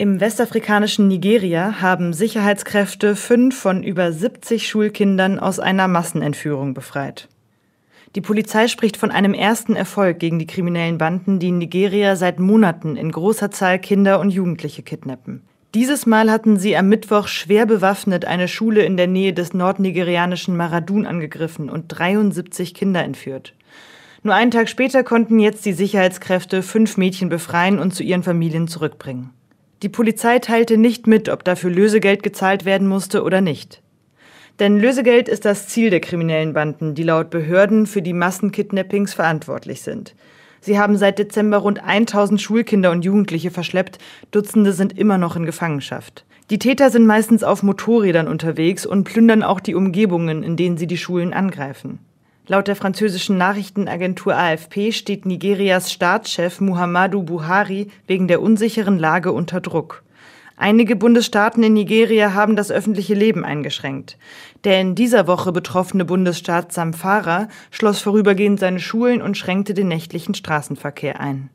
Im westafrikanischen Nigeria haben Sicherheitskräfte fünf von über 70 Schulkindern aus einer Massenentführung befreit. Die Polizei spricht von einem ersten Erfolg gegen die kriminellen Banden, die in Nigeria seit Monaten in großer Zahl Kinder und Jugendliche kidnappen. Dieses Mal hatten sie am Mittwoch schwer bewaffnet eine Schule in der Nähe des nordnigerianischen Maradun angegriffen und 73 Kinder entführt. Nur einen Tag später konnten jetzt die Sicherheitskräfte fünf Mädchen befreien und zu ihren Familien zurückbringen. Die Polizei teilte nicht mit, ob dafür Lösegeld gezahlt werden musste oder nicht. Denn Lösegeld ist das Ziel der kriminellen Banden, die laut Behörden für die Massenkidnappings verantwortlich sind. Sie haben seit Dezember rund 1000 Schulkinder und Jugendliche verschleppt, Dutzende sind immer noch in Gefangenschaft. Die Täter sind meistens auf Motorrädern unterwegs und plündern auch die Umgebungen, in denen sie die Schulen angreifen. Laut der französischen Nachrichtenagentur AFP steht Nigerias Staatschef Muhammadu Buhari wegen der unsicheren Lage unter Druck. Einige Bundesstaaten in Nigeria haben das öffentliche Leben eingeschränkt. Der in dieser Woche betroffene Bundesstaat Samfara schloss vorübergehend seine Schulen und schränkte den nächtlichen Straßenverkehr ein.